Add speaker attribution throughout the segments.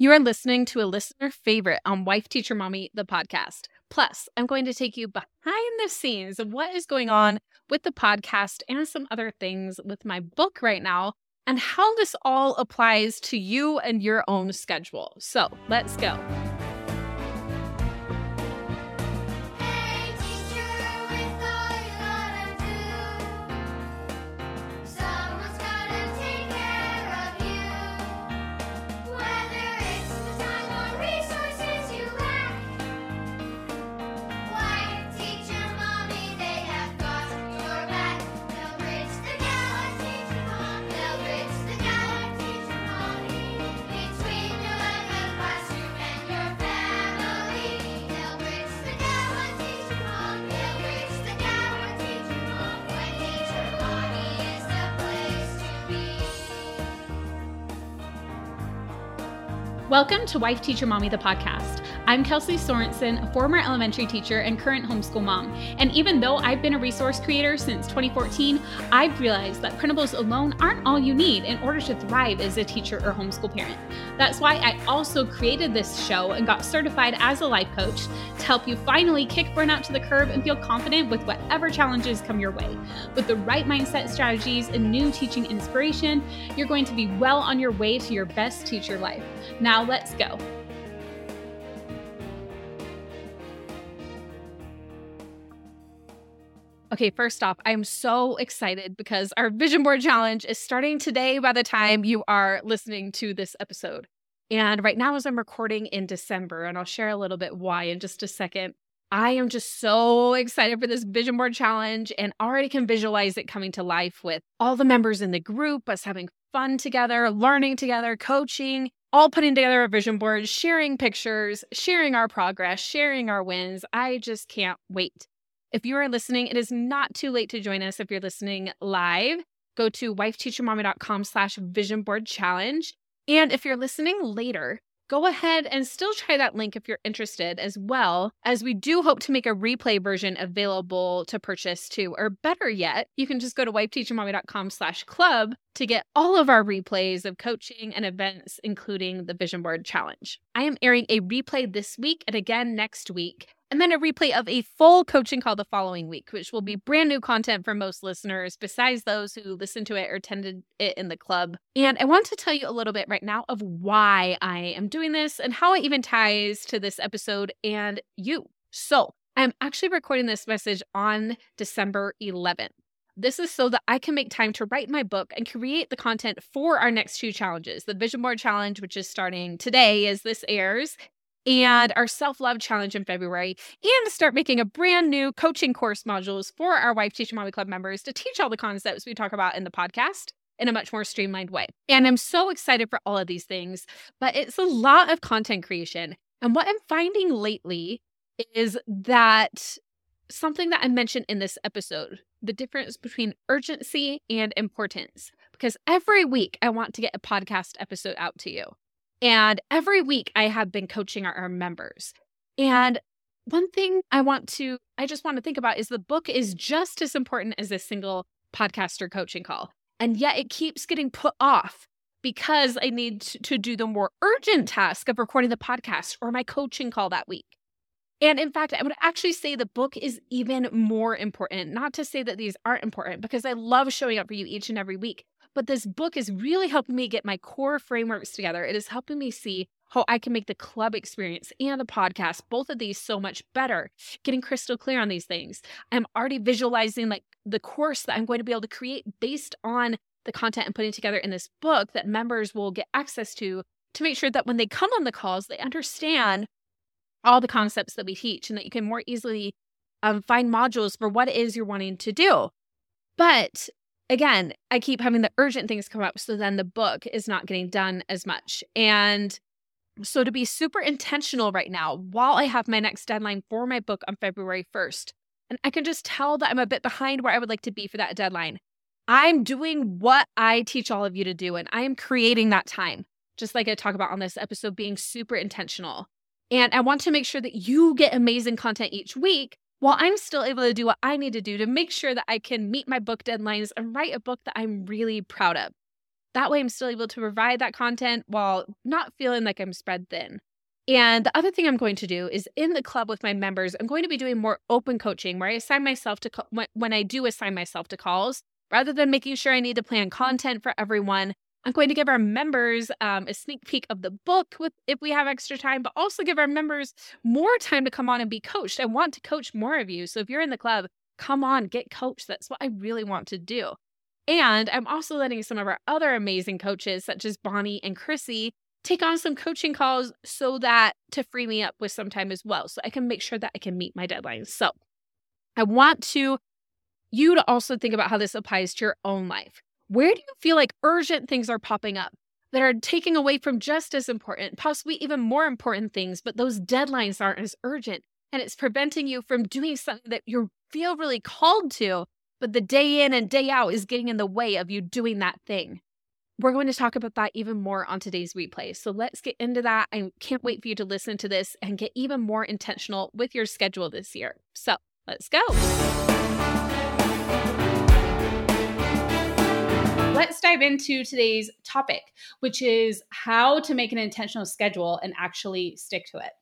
Speaker 1: You are listening to a listener favorite on Wife Teacher Mommy, the podcast. Plus, I'm going to take you behind the scenes of what is going on with the podcast and some other things with my book right now and how this all applies to you and your own schedule. So let's go. Welcome to Wife Teacher Mommy, the podcast. I'm Kelsey Sorensen, a former elementary teacher and current homeschool mom. And even though I've been a resource creator since 2014, I've realized that printables alone aren't all you need in order to thrive as a teacher or homeschool parent. That's why I also created this show and got certified as a life coach to help you finally kick burnout to the curb and feel confident with whatever challenges come your way. With the right mindset strategies and new teaching inspiration, you're going to be well on your way to your best teacher life. Now let's go. Okay, first off, I'm so excited because our vision board challenge is starting today by the time you are listening to this episode. And right now, as I'm recording in December, and I'll share a little bit why in just a second, I am just so excited for this vision board challenge and already can visualize it coming to life with all the members in the group, us having fun together, learning together, coaching, all putting together a vision board, sharing pictures, sharing our progress, sharing our wins. I just can't wait. If you are listening, it is not too late to join us if you're listening live. Go to wifeteachermommy.com slash vision board challenge. And if you're listening later, go ahead and still try that link if you're interested as well, as we do hope to make a replay version available to purchase too. Or better yet, you can just go to wifeteachermommy.com slash club to get all of our replays of coaching and events, including the Vision Board Challenge. I am airing a replay this week and again next week and then a replay of a full coaching call the following week, which will be brand new content for most listeners, besides those who listened to it or attended it in the club. And I want to tell you a little bit right now of why I am doing this and how it even ties to this episode and you. So, I'm actually recording this message on December 11th. This is so that I can make time to write my book and create the content for our next two challenges the Vision Board Challenge, which is starting today as this airs, and our self love challenge in February, and start making a brand new coaching course modules for our Wife Teacher Mommy Club members to teach all the concepts we talk about in the podcast in a much more streamlined way. And I'm so excited for all of these things, but it's a lot of content creation. And what I'm finding lately is that something that I mentioned in this episode the difference between urgency and importance. Because every week I want to get a podcast episode out to you. And every week I have been coaching our, our members. And one thing I want to, I just want to think about is the book is just as important as a single podcast or coaching call. And yet it keeps getting put off because I need to do the more urgent task of recording the podcast or my coaching call that week. And in fact, I would actually say the book is even more important. Not to say that these aren't important, because I love showing up for you each and every week. But this book is really helping me get my core frameworks together. It is helping me see how I can make the club experience and the podcast, both of these so much better, getting crystal clear on these things. I'm already visualizing like the course that I'm going to be able to create based on the content I'm putting together in this book that members will get access to to make sure that when they come on the calls, they understand all the concepts that we teach and that you can more easily um, find modules for what it is you're wanting to do. But again, I keep having the urgent things come up. So then the book is not getting done as much. And so to be super intentional right now, while I have my next deadline for my book on February 1st, and I can just tell that I'm a bit behind where I would like to be for that deadline. I'm doing what I teach all of you to do, and I am creating that time, just like I talk about on this episode, being super intentional. And I want to make sure that you get amazing content each week while I'm still able to do what I need to do to make sure that I can meet my book deadlines and write a book that I'm really proud of.
Speaker 2: That way, I'm still able to provide that content while not feeling like I'm spread thin. And the other thing I'm going to do is in the club with my members, I'm going to be doing more open coaching where I assign myself to, when I do assign myself to calls, rather than making sure I need to plan content for everyone. I'm going to give our members um, a sneak peek of the book with if we have extra time, but also give our members more time to come on and be coached. I want to coach more of you. So if you're in the club, come on, get coached. That's what I really want to do. And I'm also letting some of our other amazing coaches, such as Bonnie and Chrissy, take on some coaching calls so that to free me up with some time as well. So I can make sure that I can meet my deadlines. So I want to you to also think about how this applies to your own life. Where do you feel like urgent things are popping up that are taking away from just as important, possibly even more important things, but those deadlines aren't as urgent and it's preventing you from doing something that you feel really called to, but the day in and day out is getting in the way of you doing that thing. We're going to talk about that even more on today's replay. So let's get into that. I can't wait for you to listen to this and get even more intentional with your schedule this year. So let's go.
Speaker 1: Let's dive into today's topic, which is how to make an intentional schedule and actually stick to it.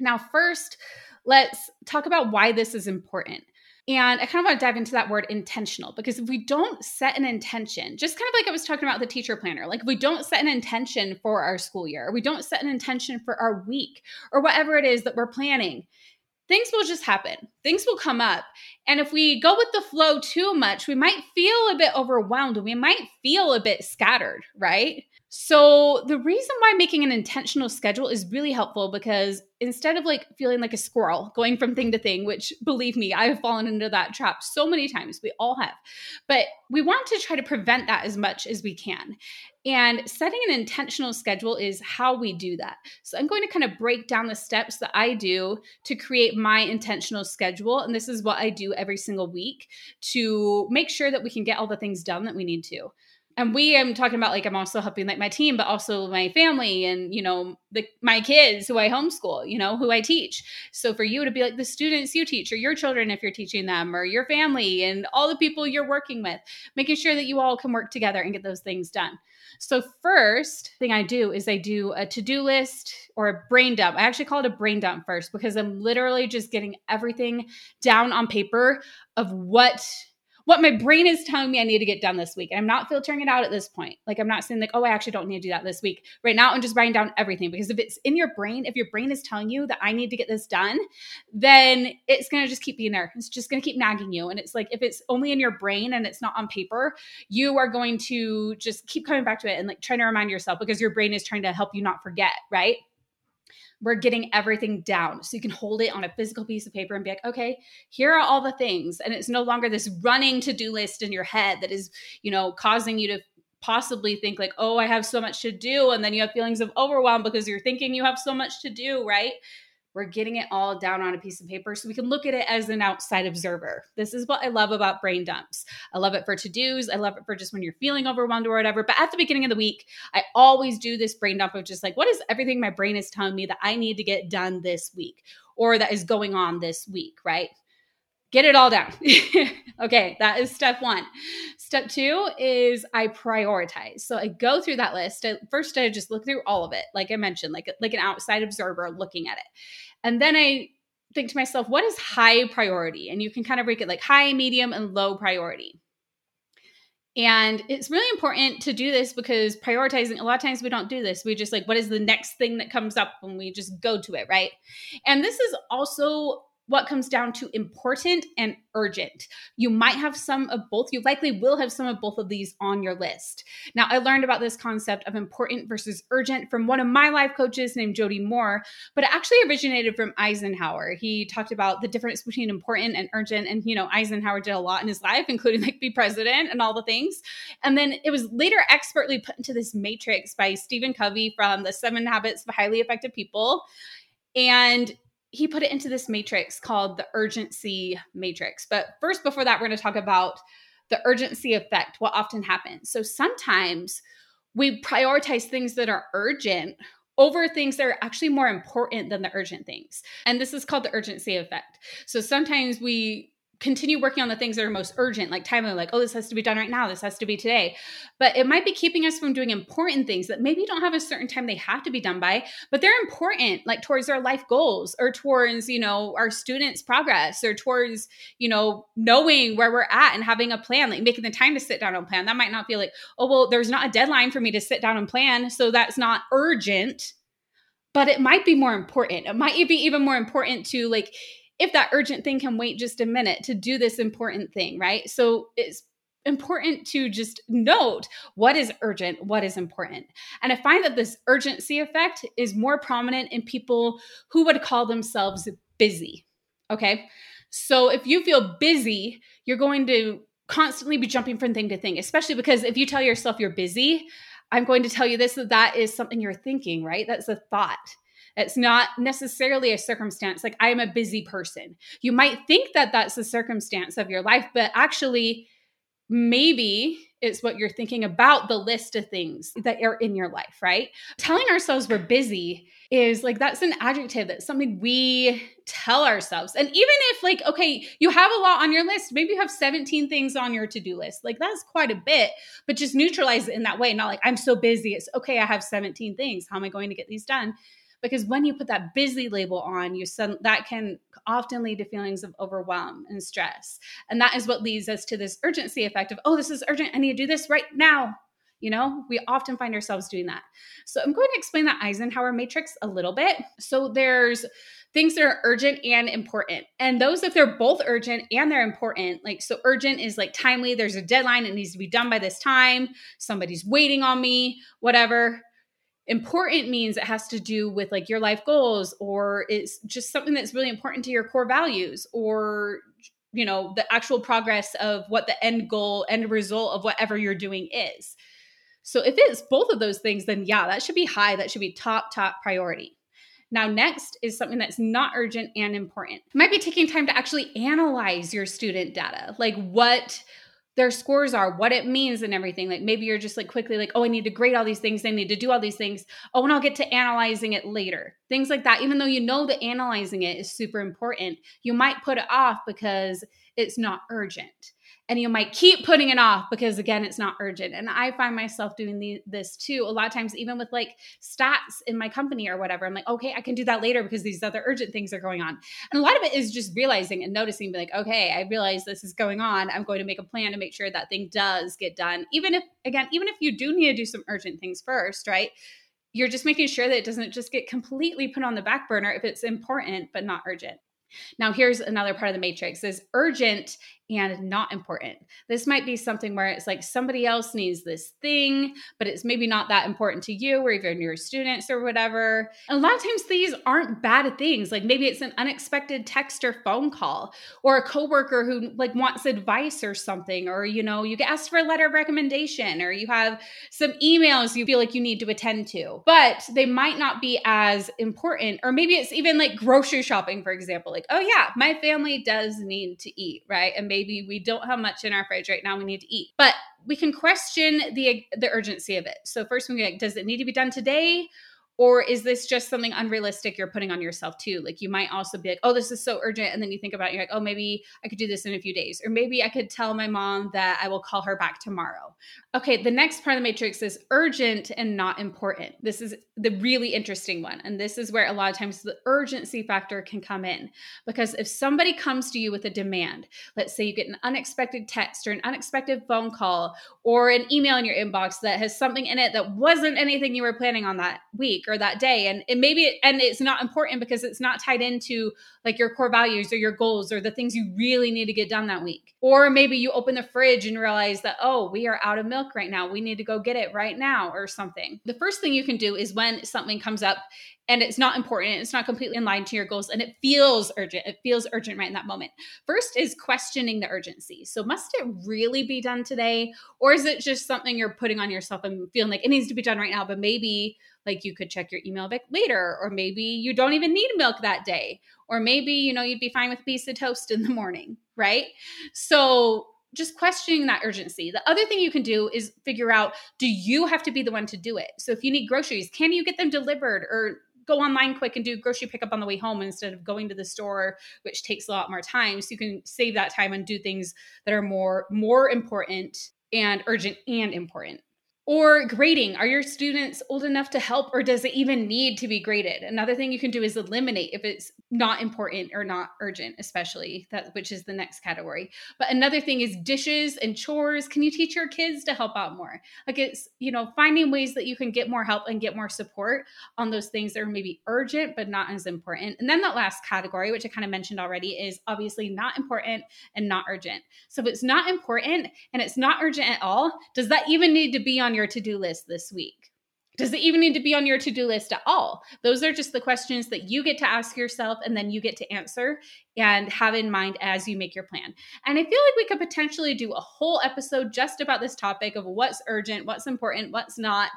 Speaker 1: Now, first, let's talk about why this is important. And I kind of want to dive into that word intentional because if we don't set an intention, just kind of like I was talking about the teacher planner, like if we don't set an intention for our school year, or we don't set an intention for our week, or whatever it is that we're planning, things will just happen. Things will come up. And if we go with the flow too much, we might feel a bit overwhelmed. We might feel a bit scattered, right? So, the reason why making an intentional schedule is really helpful because instead of like feeling like a squirrel going from thing to thing, which believe me, I've fallen into that trap so many times, we all have. But we want to try to prevent that as much as we can. And setting an intentional schedule is how we do that. So, I'm going to kind of break down the steps that I do to create my intentional schedule. And this is what I do every single week to make sure that we can get all the things done that we need to and we i'm talking about like i'm also helping like my team but also my family and you know the my kids who i homeschool you know who i teach. So for you to be like the students you teach or your children if you're teaching them or your family and all the people you're working with making sure that you all can work together and get those things done. So first thing i do is i do a to-do list or a brain dump. I actually call it a brain dump first because i'm literally just getting everything down on paper of what what my brain is telling me I need to get done this week. And I'm not filtering it out at this point. Like I'm not saying like, oh, I actually don't need to do that this week. Right now, I'm just writing down everything because if it's in your brain, if your brain is telling you that I need to get this done, then it's gonna just keep being there. It's just gonna keep nagging you. And it's like if it's only in your brain and it's not on paper, you are going to just keep coming back to it and like trying to remind yourself because your brain is trying to help you not forget, right? We're getting everything down. So you can hold it on a physical piece of paper and be like, okay, here are all the things. And it's no longer this running to do list in your head that is, you know, causing you to possibly think like, oh, I have so much to do. And then you have feelings of overwhelm because you're thinking you have so much to do, right? We're getting it all down on a piece of paper so we can look at it as an outside observer. This is what I love about brain dumps. I love it for to dos. I love it for just when you're feeling overwhelmed or whatever. But at the beginning of the week, I always do this brain dump of just like, what is everything my brain is telling me that I need to get done this week or that is going on this week, right? Get it all down. okay, that is step one. Step two is I prioritize. So I go through that list. First, I just look through all of it, like I mentioned, like like an outside observer looking at it, and then I think to myself, what is high priority? And you can kind of break it like high, medium, and low priority. And it's really important to do this because prioritizing, a lot of times we don't do this. We just like, what is the next thing that comes up when we just go to it, right? And this is also what comes down to important and urgent. You might have some of both. You likely will have some of both of these on your list. Now, I learned about this concept of important versus urgent from one of my life coaches named Jody Moore, but it actually originated from Eisenhower. He talked about the difference between important and urgent. And, you know, Eisenhower did a lot in his life, including like be president and all the things. And then it was later expertly put into this matrix by Stephen Covey from the Seven Habits of Highly Effective People. And he put it into this matrix called the urgency matrix. But first, before that, we're going to talk about the urgency effect, what often happens. So sometimes we prioritize things that are urgent over things that are actually more important than the urgent things. And this is called the urgency effect. So sometimes we continue working on the things that are most urgent, like timely, like, oh, this has to be done right now, this has to be today. But it might be keeping us from doing important things that maybe don't have a certain time they have to be done by, but they're important, like towards our life goals or towards, you know, our students' progress or towards, you know, knowing where we're at and having a plan, like making the time to sit down and plan. That might not feel like, oh, well, there's not a deadline for me to sit down and plan. So that's not urgent, but it might be more important. It might be even more important to like, if that urgent thing can wait just a minute to do this important thing, right? So it's important to just note what is urgent, what is important. And I find that this urgency effect is more prominent in people who would call themselves busy. Okay. So if you feel busy, you're going to constantly be jumping from thing to thing, especially because if you tell yourself you're busy, I'm going to tell you this that that is something you're thinking, right? That's a thought. It's not necessarily a circumstance. Like, I'm a busy person. You might think that that's the circumstance of your life, but actually, maybe it's what you're thinking about the list of things that are in your life, right? Telling ourselves we're busy is like that's an adjective that's something we tell ourselves. And even if, like, okay, you have a lot on your list, maybe you have 17 things on your to do list, like that's quite a bit, but just neutralize it in that way. Not like, I'm so busy. It's okay, I have 17 things. How am I going to get these done? Because when you put that busy label on you sudden that can often lead to feelings of overwhelm and stress. And that is what leads us to this urgency effect of oh this is urgent. I need to do this right now. You know we often find ourselves doing that. So i'm going to explain that eisenhower matrix a little bit. So there's things that are urgent and important. And those if they're both urgent and they're important like so urgent is like timely. There's a deadline. It needs to be done by this time. Somebody's waiting on me whatever important means it has to do with like your life goals or it's just something that's really important to your core values or you know the actual progress of what the end goal end result of whatever you're doing is so if it's both of those things then yeah that should be high that should be top top priority now, next is something that's not urgent and important. It might be taking time to actually analyze your student data, like what their scores are, what it means, and everything. Like maybe you're just like quickly like, oh, I need to grade all these things. I need to do all these things. Oh, and I'll get to analyzing it later. Things like that. Even though you know that analyzing it is super important, you might put it off because it's not urgent and you might keep putting it off because again it's not urgent. And i find myself doing the, this too a lot of times even with like stats in my company or whatever. I'm like okay i can do that later because these other urgent things are going on. And a lot of it is just realizing and noticing be like okay i realize this is going on. I'm going to make a plan to make sure that thing does get done. Even if again even if you do need to do some urgent things first right you're just making sure that it doesn't just get completely put on the back burner if it's important but not urgent. Now, here's another part of the matrix is urgent and not important. This might be something where it's like somebody else needs this thing, but it's maybe not that important to you or even your students or whatever. And a lot of times these aren't bad things. Like maybe it's an unexpected text or phone call or a coworker who like wants advice or something or you know, you get asked for a letter of recommendation or you have some emails you feel like you need to attend to. But they might not be as important or maybe it's even like grocery shopping for example. Like, oh yeah, my family does need to eat, right? And maybe maybe we don't have much in our fridge right now. We need to eat. But we can question the the urgency of it. So first we like does it need to be done today or is this just something unrealistic you're putting on yourself too? Like you might also be like oh this is so urgent and then you think about it, you're like oh maybe i could do this in a few days or maybe i could tell my mom that i will call her back tomorrow. Okay the next part of the matrix is urgent and not important. This is the really interesting one and this is where a lot of times the urgency factor can come in. Because if somebody comes to you with a demand let's say you get an unexpected text or an unexpected phone call or an email in your inbox that has something in it that wasn't anything you were planning on that week week or that day. And it maybe and it's not important because it's not tied into like your core values or your goals or the things you really need to get done that week. Or maybe you open the fridge and realize that oh we are out of milk right now. We need to go get it right now or something. The first thing you can do is when something comes up and it's not important it's not completely in line to your goals and it feels urgent it feels urgent right in that moment. First is questioning the urgency. So must it really be done today? Or is it just something you're putting on yourself and feeling like it needs to be done right now but maybe like you could check your email back later or maybe you don't even need milk that day or maybe you know you'd be fine with a piece of toast in the morning right so just questioning that urgency. The other thing you can do is figure out do you have to be the one to do it? So if you need groceries, can you get them delivered or go online quick and do grocery pickup on the way home instead of going to the store, which takes a lot more time. So you can save that time and do things that are more more important and urgent and important. Or grading. Are your students old enough to help, or does it even need to be graded? Another thing you can do is eliminate if it's not important or not urgent, especially that, which is the next category. But another thing is dishes and chores. Can you teach your kids to help out more? Like it's, you know, finding ways that you can get more help and get more support on those things that are maybe urgent, but not as important. And then that last category, which I kind of mentioned already, is obviously not important and not urgent. So if it's not important and it's not urgent at all, does that even need to be on on your to do list this week? Does it even need to be on your to do list at all? Those are just the questions that you get to ask yourself and then you get to answer and have in mind as you make your plan. And I feel like we could potentially do a whole episode just about this topic of what's urgent, what's important, what's not.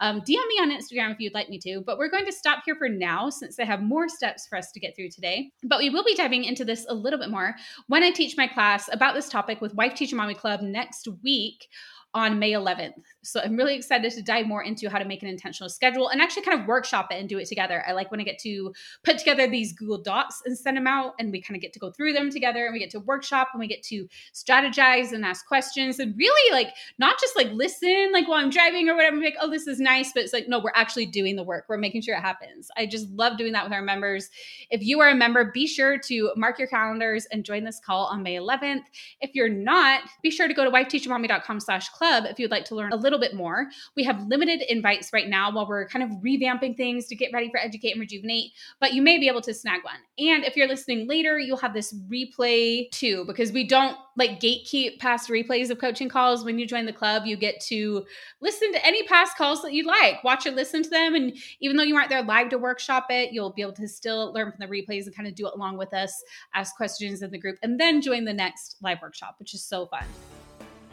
Speaker 1: Um, DM me on Instagram if you'd like me to. But we're going to stop here for now since I have more steps for us to get through today. But we will be diving into this a little bit more when I teach my class about this topic with Wife Teacher Mommy Club next week on May 11th. So I'm really excited to dive more into how to make an intentional schedule and actually kind of workshop it and do it together. I like when I get to put together these Google Docs and send them out and we kind of get to go through them together and we get to workshop and we get to strategize and ask questions and really like not just like listen like while I'm driving or whatever, like, oh, this is nice, but it's like, no, we're actually doing the work. We're making sure it happens. I just love doing that with our members. If you are a member, be sure to mark your calendars and join this call on May 11th. If you're not, be sure to go to wifeteachermommy.com slash club if you'd like to learn a little bit more. We have limited invites right now while we're kind of revamping things to get ready for Educate and Rejuvenate, but you may be able to snag one. And if you're listening later, you'll have this replay too, because we don't like gatekeep past replays of coaching calls. When you join the club, you get to listen to any past calls that you'd like, watch or listen to them. And even though you aren't there live to workshop it, you'll be able to still learn from the replays and kind of do it along with us, ask questions in the group, and then join the next live workshop, which is so fun.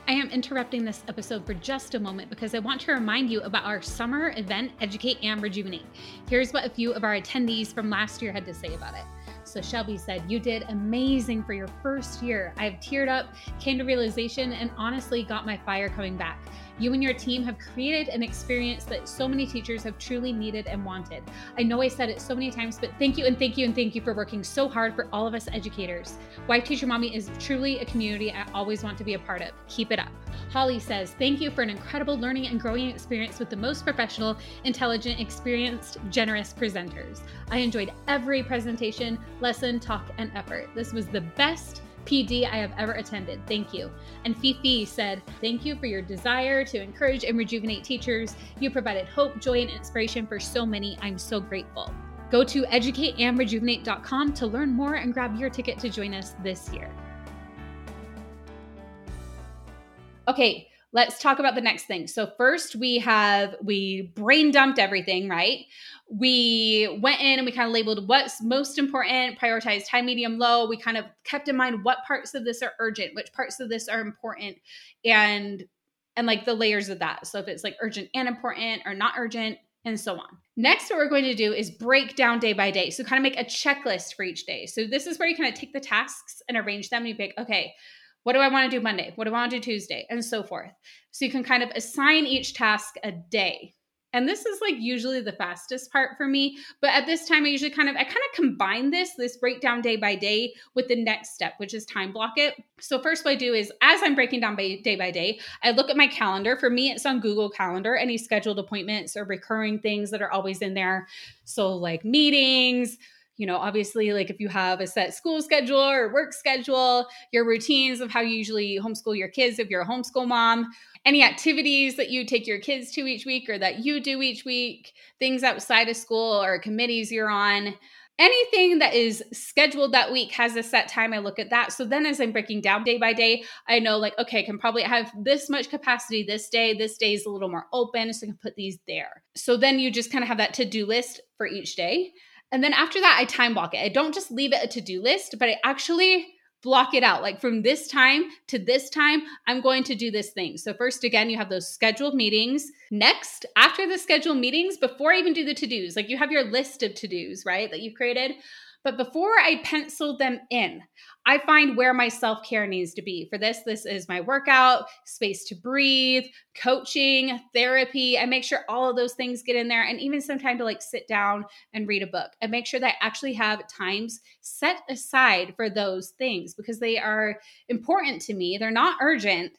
Speaker 1: I am interrupting this episode for just a moment because I want to remind you about our summer event, Educate and Rejuvenate. Here's what a few of our attendees from last year had to say about it. So Shelby said, You did amazing for your first year. I've teared up, came to realization, and honestly got my fire coming back. You and your team have created an experience that so many teachers have truly needed and wanted. I know I said it so many times, but thank you and thank you and thank you for working so hard for all of us educators. Wife Teacher Mommy is truly a community I always want to be a part of. Keep it up. Holly says, Thank you for an incredible learning and growing experience with the most professional, intelligent, experienced, generous presenters. I enjoyed every presentation, lesson, talk, and effort. This was the best PD I have ever attended. Thank you. And Fifi said, Thank you for your desire to encourage and rejuvenate teachers. You provided hope, joy, and inspiration for so many. I'm so grateful. Go to educateandrejuvenate.com to learn more and grab your ticket to join us this year. Okay, let's talk about the next thing. So first we have we brain dumped everything, right? we went in and we kind of labeled what's most important, prioritized high, medium, low. We kind of kept in mind what parts of this are urgent, which parts of this are important, and and like the layers of that. So if it's like urgent and important or not urgent, and so on. Next, what we're going to do is break down day by day. So kind of make a checklist for each day. So this is where you kind of take the tasks and arrange them. And you pick, okay, what do I want to do Monday? What do I want to do Tuesday? And so forth. So you can kind of assign each task a day. And this is like usually the fastest part for me. But at this time, I usually kind of I kind of combine this, this breakdown day by day with the next step, which is time block it. So first what I do is as I'm breaking down by, day by day, I look at my calendar. For me, it's on Google Calendar, any scheduled appointments or recurring things that are always in there. So like meetings, you know, obviously, like if you have a set school schedule or work schedule, your routines of how you usually homeschool your kids if you're a homeschool mom, any activities that you take your kids to each week or that you do each week, things outside of school or committees you're on. Anything that is scheduled that week has a set time. I look at that. So then, as I'm breaking down day by day, I know like, okay, I can probably have this much capacity this day. This day is a little more open. So I can put these there. So then you just kind of have that to do list for each day. And then after that, I time block it. I don't just leave it a to do list, but I actually block it out. Like from this time to this time, I'm going to do this thing. So, first, again, you have those scheduled meetings. Next, after the scheduled meetings, before I even do the to dos, like you have your list of to dos, right, that you've created. But before I pencil them in, I find where my self care needs to be. For this, this is my workout, space to breathe, coaching, therapy. I make sure all of those things get in there and even some time to like sit down and read a book. I make sure that I actually have times set aside for those things because they are important to me. They're not urgent.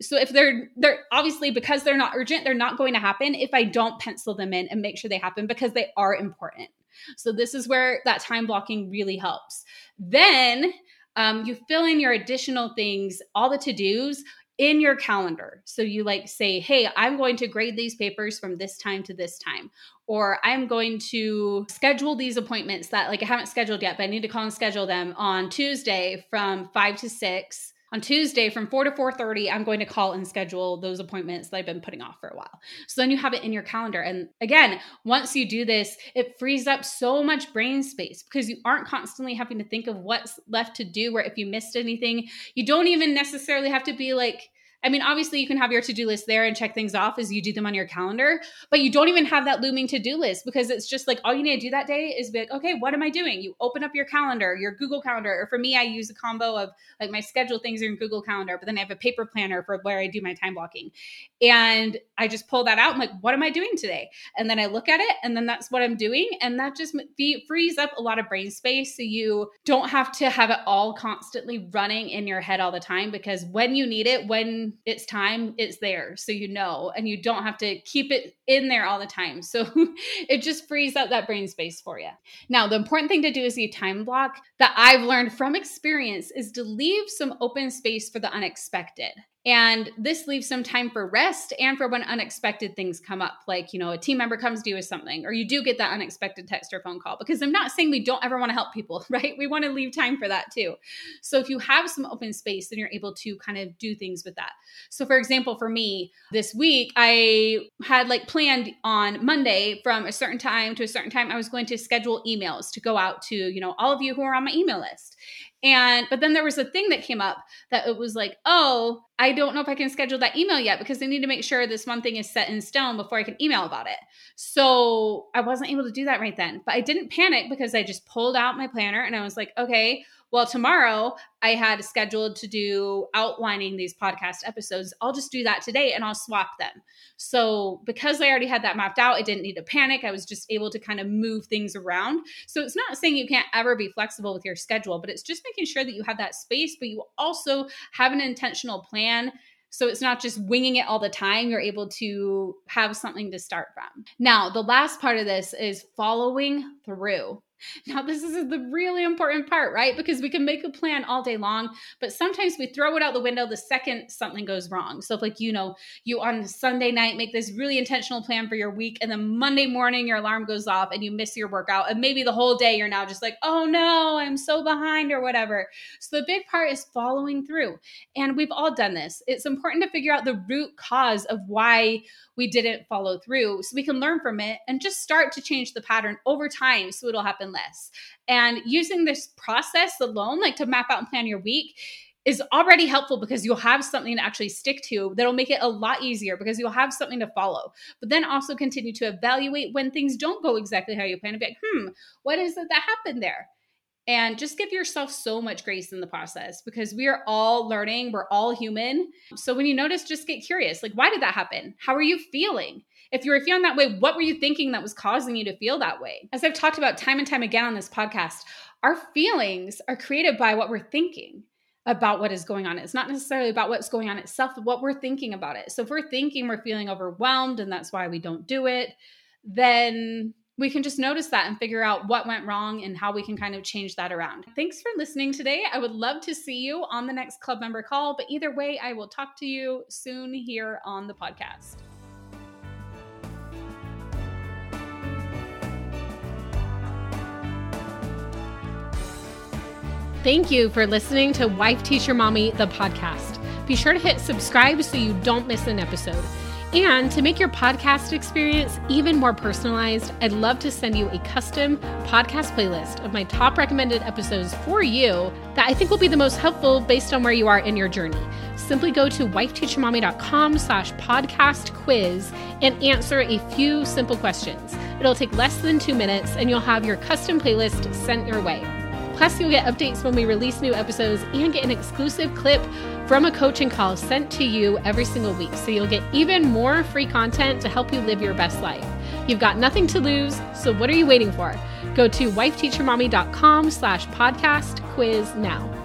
Speaker 1: So if they're they're obviously because they're not urgent, they're not going to happen if I don't pencil them in and make sure they happen because they are important. So this is where that time blocking really helps. Then um, you fill in your additional things, all the to dos in your calendar. So you like say, hey, I'm going to grade these papers from this time to this time. Or I'm going to schedule these appointments that like I haven't scheduled yet, but I need to call and schedule them on Tuesday from five to six on Tuesday from 4 to 4:30 I'm going to call and schedule those appointments that I've been putting off for a while. So then you have it in your calendar and again, once you do this, it frees up so much brain space because you aren't constantly having to think of what's left to do or if you missed anything. You don't even necessarily have to be like I mean, obviously, you can have your to do list there and check things off as you do them on your calendar, but you don't even have that looming to do list because it's just like all you need to do that day is be like, okay, what am I doing? You open up your calendar, your Google Calendar, or for me, I use a combo of like my schedule things are in Google Calendar, but then I have a paper planner for where I do my time blocking. And I just pull that out. I'm like, what am I doing today? And then I look at it, and then that's what I'm doing. And that just be, frees up a lot of brain space so you don't have to have it all constantly running in your head all the time because when you need it, when it's time, it's there. So you know, and you don't have to keep it in there all the time. So it just frees up that brain space for you. Now, the important thing to do is the time block that I've learned from experience is to leave some open space for the unexpected. And this leaves some time for rest and for when unexpected things come up, like, you know, a team member comes to you with something, or you do get that unexpected text or phone call. Because I'm not saying we don't ever want to help people, right? We want to leave time for that too. So if you have some open space, then you're able to kind of do things with that. So, for example, for me this week, I had like planned on Monday from a certain time to a certain time, I was going to schedule emails to go out to, you know, all of you who are on my email list. And but then there was a thing that came up that it was like, oh, I don't know if I can schedule that email yet because I need to make sure this one thing is set in stone before I can email about it. So I wasn't able to do that right then. But I didn't panic because I just pulled out my planner and I was like, okay, well, tomorrow I had scheduled to do outlining these podcast episodes. I'll just do that today and I'll swap them. So, because I already had that mapped out, I didn't need to panic. I was just able to kind of move things around. So, it's not saying you can't ever be flexible with your schedule, but it's just making sure that you have that space, but you also have an intentional plan so it's not just winging it all the time. You're able to have something to start from. Now, the last part of this is following through. Now, this is the really important part, right? Because we can make a plan all day long, but sometimes we throw it out the window the second something goes wrong. So, if, like, you know, you on Sunday night make this really intentional plan for your week, and then Monday morning your alarm goes off and you miss your workout, and maybe the whole day you're now just like, oh no, I'm so behind or whatever. So, the big part is following through. And we've all done this. It's important to figure out the root cause of why we didn't follow through so we can learn from it and just start to change the pattern over time so it'll happen less. And using this process alone, like to map out and plan your week, is already helpful because you'll have something to actually stick to that'll make it a lot easier because you'll have something to follow. But then also continue to evaluate when things don't go exactly how you plan to be like, hmm, what is it that happened there? and just give yourself so much grace in the process because we are all learning we're all human so when you notice just get curious like why did that happen how are you feeling if you were feeling that way what were you thinking that was causing you to feel that way as i've talked about time and time again on this podcast our feelings are created by what we're thinking about what is going on. It's not necessarily about what's going on itself, what we're thinking about it. So if we're thinking we're feeling overwhelmed and that's why we don't do it, then we can just notice that and figure out what went wrong and how we can kind of change that around. Thanks for listening today. I would love to see you on the next club member call, but either way, I will talk to you soon here on the podcast.
Speaker 2: Thank you for listening to Wife Teacher Mommy, the podcast. Be sure to hit subscribe so you don't miss an episode. And to make your podcast experience even more personalized, I'd love to send you a custom podcast playlist of my top recommended episodes for you that I think will be the most helpful based on where you are in your journey. Simply go to wifeteachermommy.com slash podcast quiz and answer a few simple questions.
Speaker 1: It'll take less than two minutes, and you'll have your custom playlist sent your way. Plus, you'll get updates when we release new episodes and get an exclusive clip from a coaching call sent to you every single week. So you'll get even more free content to help you live your best life. You've got nothing to lose, so what are you waiting for? Go to wifeteachermommy.com slash podcast quiz now.